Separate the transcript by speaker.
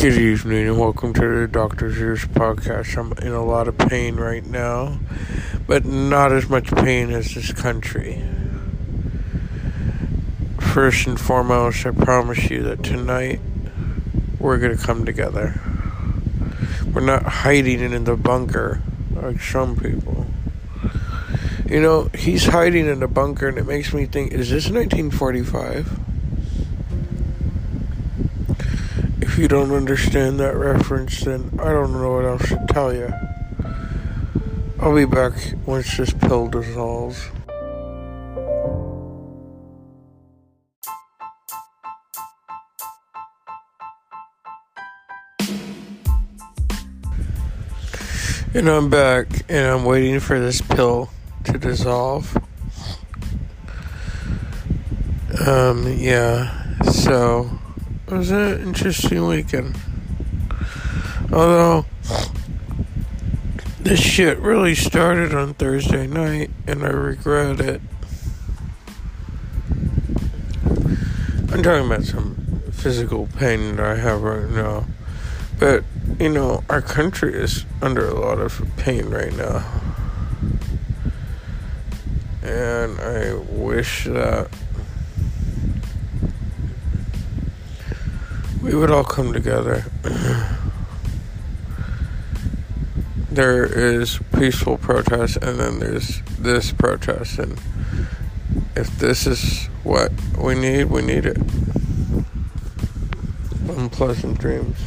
Speaker 1: Good evening and welcome to the Doctor's Ears podcast. I'm in a lot of pain right now, but not as much pain as this country. First and foremost, I promise you that tonight we're going to come together. We're not hiding in the bunker like some people. You know, he's hiding in the bunker, and it makes me think is this 1945? If you don't understand that reference, then I don't know what else to tell you. I'll be back once this pill dissolves. And I'm back, and I'm waiting for this pill to dissolve. Um, yeah, so it was an interesting weekend. Although, this shit really started on Thursday night, and I regret it. I'm talking about some physical pain that I have right now. But, you know, our country is under a lot of pain right now. And I wish that we would all come together. there is peaceful protest, and then there's this protest. And if this is what we need, we need it. Unpleasant dreams.